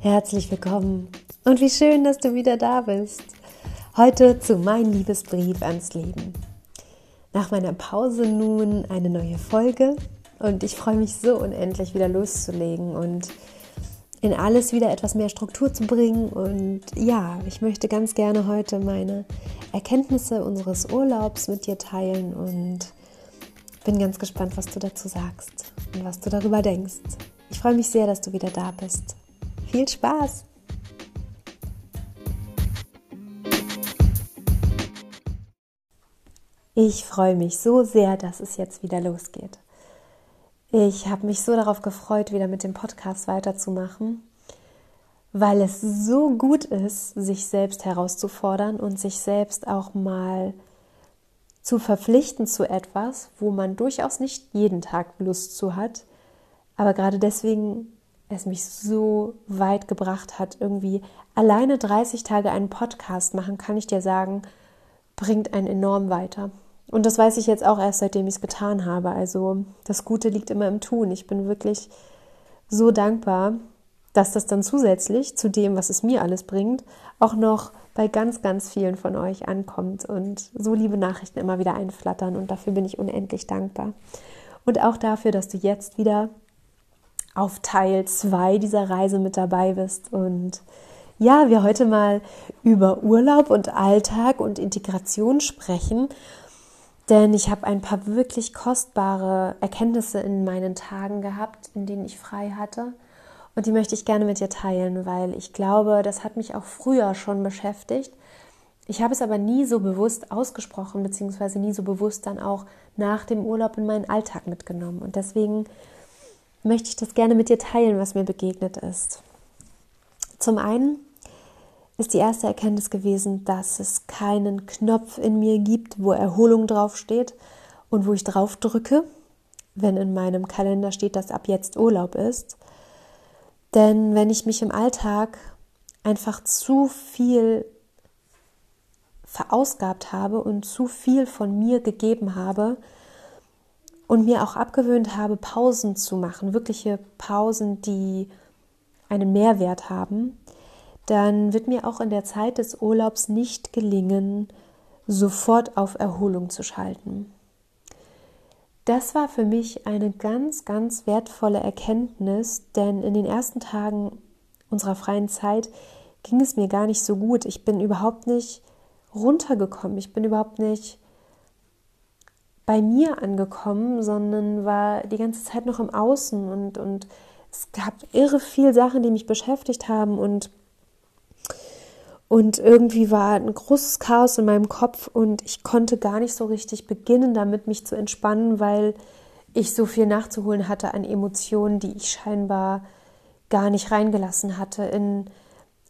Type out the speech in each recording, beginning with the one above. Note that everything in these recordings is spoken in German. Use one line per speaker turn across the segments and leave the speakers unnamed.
Herzlich willkommen und wie schön, dass du wieder da bist. Heute zu Mein Liebesbrief ans Leben. Nach meiner Pause nun eine neue Folge und ich freue mich so unendlich wieder loszulegen und in alles wieder etwas mehr Struktur zu bringen. Und ja, ich möchte ganz gerne heute meine Erkenntnisse unseres Urlaubs mit dir teilen und bin ganz gespannt, was du dazu sagst und was du darüber denkst. Ich freue mich sehr, dass du wieder da bist. Viel Spaß! Ich freue mich so sehr, dass es jetzt wieder losgeht. Ich habe mich so darauf gefreut, wieder mit dem Podcast weiterzumachen, weil es so gut ist, sich selbst herauszufordern und sich selbst auch mal zu verpflichten zu etwas, wo man durchaus nicht jeden Tag Lust zu hat, aber gerade deswegen es mich so weit gebracht hat, irgendwie alleine 30 Tage einen Podcast machen, kann ich dir sagen, bringt einen enorm weiter. Und das weiß ich jetzt auch erst, seitdem ich es getan habe. Also das Gute liegt immer im Tun. Ich bin wirklich so dankbar, dass das dann zusätzlich zu dem, was es mir alles bringt, auch noch bei ganz, ganz vielen von euch ankommt und so liebe Nachrichten immer wieder einflattern. Und dafür bin ich unendlich dankbar. Und auch dafür, dass du jetzt wieder auf Teil 2 dieser Reise mit dabei bist. Und ja, wir heute mal über Urlaub und Alltag und Integration sprechen denn ich habe ein paar wirklich kostbare Erkenntnisse in meinen Tagen gehabt, in denen ich frei hatte. Und die möchte ich gerne mit dir teilen, weil ich glaube, das hat mich auch früher schon beschäftigt. Ich habe es aber nie so bewusst ausgesprochen, beziehungsweise nie so bewusst dann auch nach dem Urlaub in meinen Alltag mitgenommen. Und deswegen möchte ich das gerne mit dir teilen, was mir begegnet ist. Zum einen ist die erste Erkenntnis gewesen, dass es keinen Knopf in mir gibt, wo Erholung draufsteht und wo ich drauf drücke, wenn in meinem Kalender steht, dass ab jetzt Urlaub ist. Denn wenn ich mich im Alltag einfach zu viel verausgabt habe und zu viel von mir gegeben habe und mir auch abgewöhnt habe, Pausen zu machen, wirkliche Pausen, die einen Mehrwert haben, dann wird mir auch in der Zeit des Urlaubs nicht gelingen, sofort auf Erholung zu schalten. Das war für mich eine ganz, ganz wertvolle Erkenntnis, denn in den ersten Tagen unserer freien Zeit ging es mir gar nicht so gut. Ich bin überhaupt nicht runtergekommen. Ich bin überhaupt nicht bei mir angekommen, sondern war die ganze Zeit noch im Außen und, und es gab irre viel Sachen, die mich beschäftigt haben und und irgendwie war ein großes Chaos in meinem Kopf und ich konnte gar nicht so richtig beginnen, damit mich zu entspannen, weil ich so viel nachzuholen hatte an Emotionen, die ich scheinbar gar nicht reingelassen hatte in,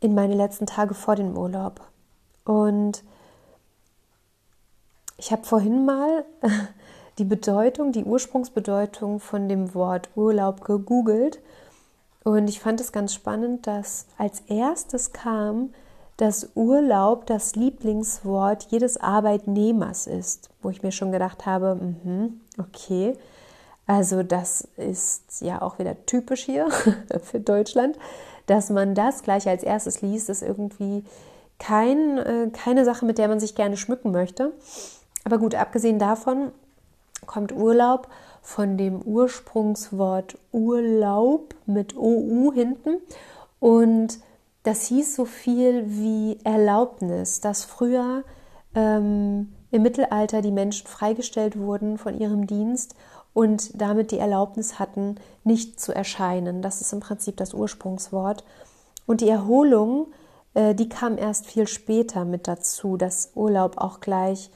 in meine letzten Tage vor dem Urlaub. Und ich habe vorhin mal die Bedeutung, die Ursprungsbedeutung von dem Wort Urlaub gegoogelt und ich fand es ganz spannend, dass als erstes kam, dass Urlaub das Lieblingswort jedes Arbeitnehmers ist, wo ich mir schon gedacht habe, mh, okay, also das ist ja auch wieder typisch hier für Deutschland, dass man das gleich als erstes liest, ist irgendwie kein, äh, keine Sache, mit der man sich gerne schmücken möchte. Aber gut, abgesehen davon kommt Urlaub von dem Ursprungswort Urlaub mit OU hinten und das hieß so viel wie Erlaubnis, dass früher ähm, im Mittelalter die Menschen freigestellt wurden von ihrem Dienst und damit die Erlaubnis hatten, nicht zu erscheinen. Das ist im Prinzip das Ursprungswort. Und die Erholung, äh, die kam erst viel später mit dazu, dass Urlaub auch gleich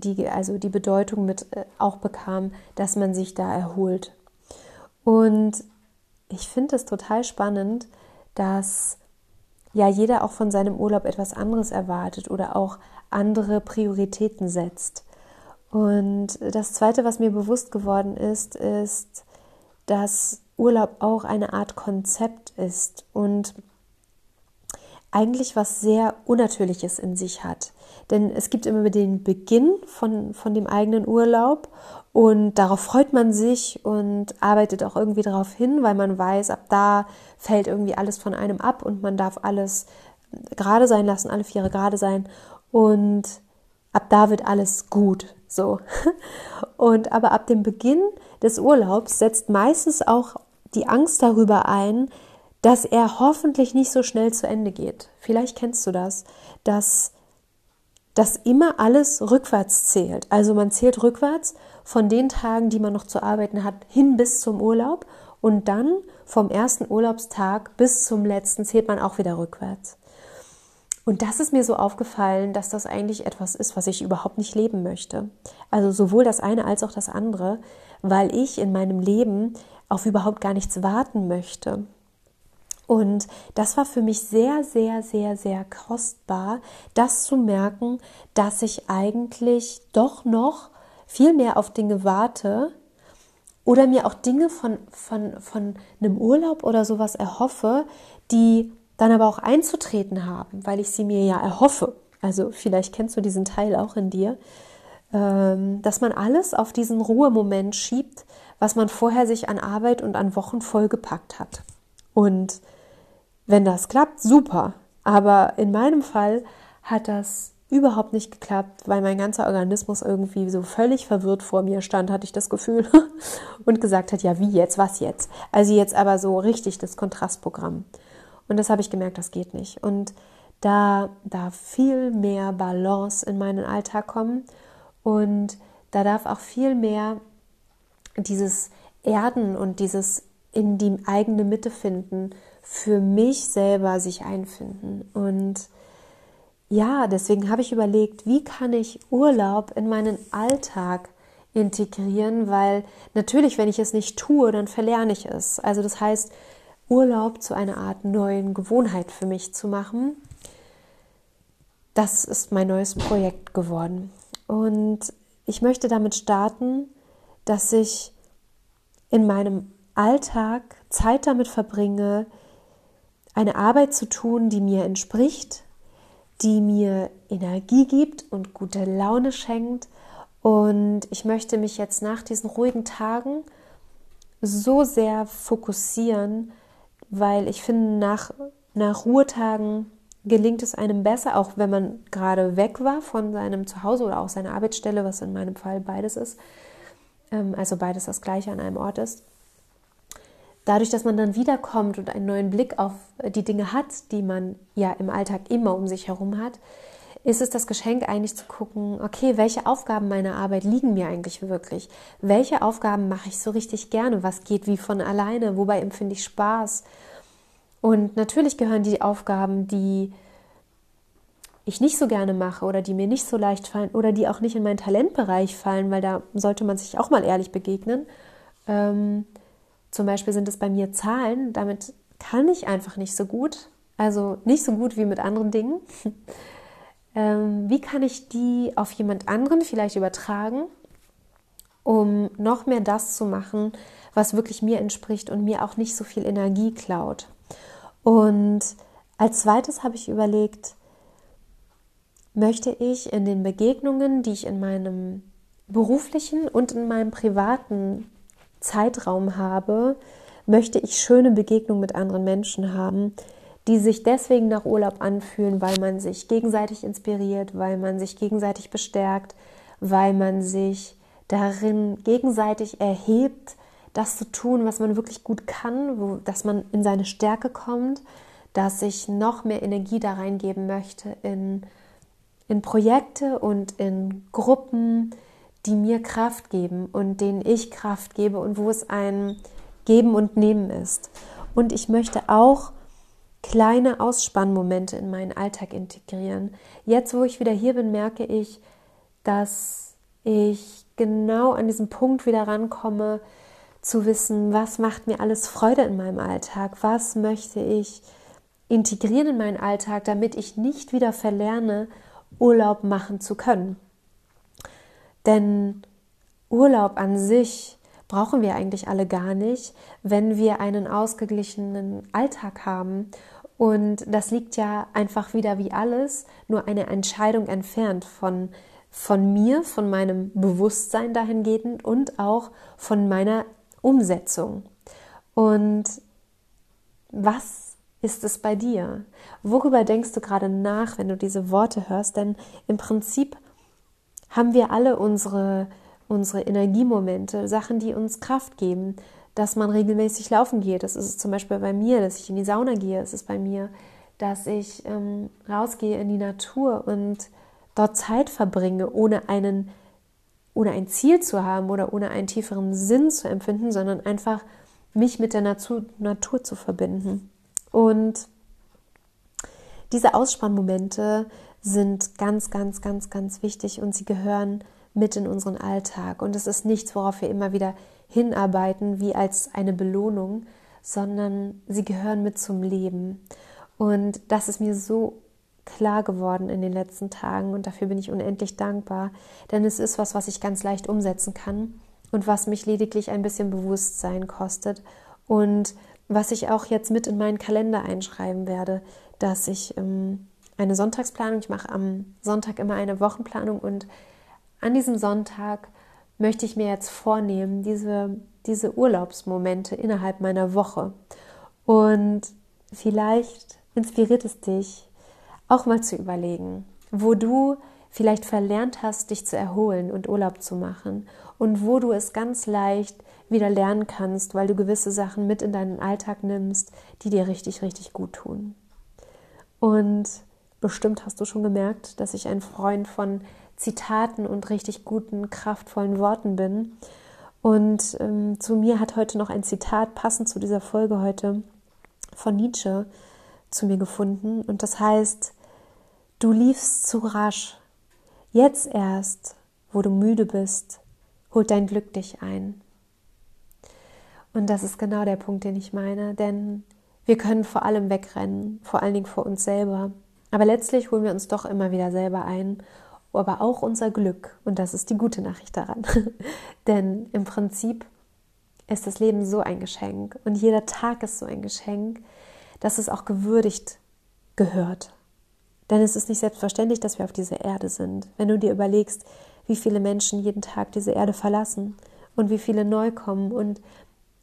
die, also die Bedeutung mit äh, auch bekam, dass man sich da erholt. Und ich finde es total spannend, dass ja jeder auch von seinem Urlaub etwas anderes erwartet oder auch andere Prioritäten setzt. Und das Zweite, was mir bewusst geworden ist, ist, dass Urlaub auch eine Art Konzept ist und eigentlich was sehr Unnatürliches in sich hat. Denn es gibt immer den Beginn von, von dem eigenen Urlaub Und darauf freut man sich und arbeitet auch irgendwie darauf hin, weil man weiß, ab da fällt irgendwie alles von einem ab und man darf alles gerade sein lassen, alle Viere gerade sein. Und ab da wird alles gut. So. Und aber ab dem Beginn des Urlaubs setzt meistens auch die Angst darüber ein, dass er hoffentlich nicht so schnell zu Ende geht. Vielleicht kennst du das, dass dass immer alles rückwärts zählt. Also man zählt rückwärts von den Tagen, die man noch zu arbeiten hat, hin bis zum Urlaub und dann vom ersten Urlaubstag bis zum letzten zählt man auch wieder rückwärts. Und das ist mir so aufgefallen, dass das eigentlich etwas ist, was ich überhaupt nicht leben möchte. Also sowohl das eine als auch das andere, weil ich in meinem Leben auf überhaupt gar nichts warten möchte. Und das war für mich sehr, sehr, sehr, sehr kostbar, das zu merken, dass ich eigentlich doch noch viel mehr auf Dinge warte oder mir auch Dinge von, von, von einem Urlaub oder sowas erhoffe, die dann aber auch einzutreten haben, weil ich sie mir ja erhoffe. Also vielleicht kennst du diesen Teil auch in dir, ähm, dass man alles auf diesen Ruhemoment schiebt, was man vorher sich an Arbeit und an Wochen vollgepackt hat. Und wenn das klappt, super. Aber in meinem Fall hat das überhaupt nicht geklappt, weil mein ganzer Organismus irgendwie so völlig verwirrt vor mir stand, hatte ich das Gefühl, und gesagt hat, ja, wie jetzt, was jetzt? Also jetzt aber so richtig das Kontrastprogramm. Und das habe ich gemerkt, das geht nicht. Und da darf viel mehr Balance in meinen Alltag kommen und da darf auch viel mehr dieses Erden und dieses in die eigene Mitte finden für mich selber sich einfinden. Und ja, deswegen habe ich überlegt, wie kann ich Urlaub in meinen Alltag integrieren, weil natürlich, wenn ich es nicht tue, dann verlerne ich es. Also das heißt, Urlaub zu einer Art neuen Gewohnheit für mich zu machen. Das ist mein neues Projekt geworden. Und ich möchte damit starten, dass ich in meinem Alltag Zeit damit verbringe, eine Arbeit zu tun, die mir entspricht, die mir Energie gibt und gute Laune schenkt. Und ich möchte mich jetzt nach diesen ruhigen Tagen so sehr fokussieren, weil ich finde, nach, nach Ruhetagen gelingt es einem besser, auch wenn man gerade weg war von seinem Zuhause oder auch seiner Arbeitsstelle, was in meinem Fall beides ist, ähm, also beides das gleiche an einem Ort ist dadurch, dass man dann wiederkommt und einen neuen Blick auf die Dinge hat, die man ja im Alltag immer um sich herum hat, ist es das Geschenk eigentlich zu gucken, okay, welche Aufgaben meiner Arbeit liegen mir eigentlich wirklich? Welche Aufgaben mache ich so richtig gerne? Was geht wie von alleine? Wobei empfinde ich Spaß? Und natürlich gehören die Aufgaben, die ich nicht so gerne mache oder die mir nicht so leicht fallen oder die auch nicht in meinen Talentbereich fallen, weil da sollte man sich auch mal ehrlich begegnen. Ähm, zum Beispiel sind es bei mir Zahlen, damit kann ich einfach nicht so gut, also nicht so gut wie mit anderen Dingen. ähm, wie kann ich die auf jemand anderen vielleicht übertragen, um noch mehr das zu machen, was wirklich mir entspricht und mir auch nicht so viel Energie klaut? Und als zweites habe ich überlegt, möchte ich in den Begegnungen, die ich in meinem beruflichen und in meinem privaten Zeitraum habe, möchte ich schöne Begegnungen mit anderen Menschen haben, die sich deswegen nach Urlaub anfühlen, weil man sich gegenseitig inspiriert, weil man sich gegenseitig bestärkt, weil man sich darin gegenseitig erhebt, das zu tun, was man wirklich gut kann, wo, dass man in seine Stärke kommt, dass ich noch mehr Energie da reingeben möchte in, in Projekte und in Gruppen, die mir Kraft geben und denen ich Kraft gebe und wo es ein Geben und Nehmen ist. Und ich möchte auch kleine Ausspannmomente in meinen Alltag integrieren. Jetzt, wo ich wieder hier bin, merke ich, dass ich genau an diesem Punkt wieder rankomme, zu wissen, was macht mir alles Freude in meinem Alltag, was möchte ich integrieren in meinen Alltag, damit ich nicht wieder verlerne, Urlaub machen zu können. Denn Urlaub an sich brauchen wir eigentlich alle gar nicht, wenn wir einen ausgeglichenen Alltag haben. Und das liegt ja einfach wieder wie alles, nur eine Entscheidung entfernt von, von mir, von meinem Bewusstsein dahingehend und auch von meiner Umsetzung. Und was ist es bei dir? Worüber denkst du gerade nach, wenn du diese Worte hörst? Denn im Prinzip haben wir alle unsere, unsere Energiemomente, Sachen, die uns Kraft geben, dass man regelmäßig laufen geht. Das ist zum Beispiel bei mir, dass ich in die Sauna gehe. Es ist bei mir, dass ich ähm, rausgehe in die Natur und dort Zeit verbringe, ohne einen ohne ein Ziel zu haben oder ohne einen tieferen Sinn zu empfinden, sondern einfach mich mit der Natur, Natur zu verbinden. Und diese Ausspannmomente sind ganz, ganz, ganz, ganz wichtig und sie gehören mit in unseren Alltag. Und es ist nichts, worauf wir immer wieder hinarbeiten, wie als eine Belohnung, sondern sie gehören mit zum Leben. Und das ist mir so klar geworden in den letzten Tagen und dafür bin ich unendlich dankbar, denn es ist was, was ich ganz leicht umsetzen kann und was mich lediglich ein bisschen Bewusstsein kostet und was ich auch jetzt mit in meinen Kalender einschreiben werde, dass ich ähm, eine Sonntagsplanung, ich mache am Sonntag immer eine Wochenplanung und an diesem Sonntag möchte ich mir jetzt vornehmen, diese, diese Urlaubsmomente innerhalb meiner Woche. Und vielleicht inspiriert es dich, auch mal zu überlegen, wo du vielleicht verlernt hast, dich zu erholen und Urlaub zu machen und wo du es ganz leicht wieder lernen kannst, weil du gewisse Sachen mit in deinen Alltag nimmst, die dir richtig, richtig gut tun. Und bestimmt hast du schon gemerkt, dass ich ein Freund von Zitaten und richtig guten, kraftvollen Worten bin. Und ähm, zu mir hat heute noch ein Zitat passend zu dieser Folge heute von Nietzsche zu mir gefunden. Und das heißt, du liefst zu rasch. Jetzt erst, wo du müde bist, holt dein Glück dich ein. Und das ist genau der Punkt, den ich meine, denn wir können vor allem wegrennen, vor allen Dingen vor uns selber. Aber letztlich holen wir uns doch immer wieder selber ein, aber auch unser Glück. Und das ist die gute Nachricht daran. denn im Prinzip ist das Leben so ein Geschenk und jeder Tag ist so ein Geschenk, dass es auch gewürdigt gehört. Denn es ist nicht selbstverständlich, dass wir auf dieser Erde sind. Wenn du dir überlegst, wie viele Menschen jeden Tag diese Erde verlassen und wie viele neu kommen und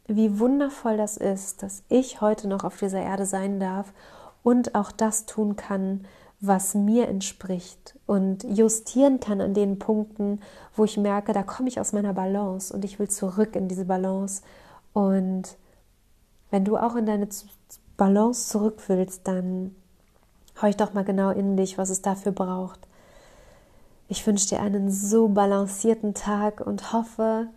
wie wundervoll das ist, dass ich heute noch auf dieser Erde sein darf und auch das tun kann, was mir entspricht und justieren kann an den Punkten, wo ich merke, da komme ich aus meiner Balance und ich will zurück in diese Balance. Und wenn du auch in deine Balance zurück willst, dann horch doch mal genau in dich, was es dafür braucht. Ich wünsche dir einen so balancierten Tag und hoffe,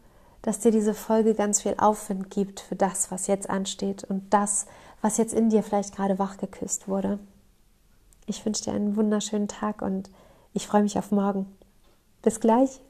dass dir diese Folge ganz viel Aufwind gibt für das, was jetzt ansteht und das, was jetzt in dir vielleicht gerade wachgeküsst wurde. Ich wünsche dir einen wunderschönen Tag und ich freue mich auf morgen. Bis gleich.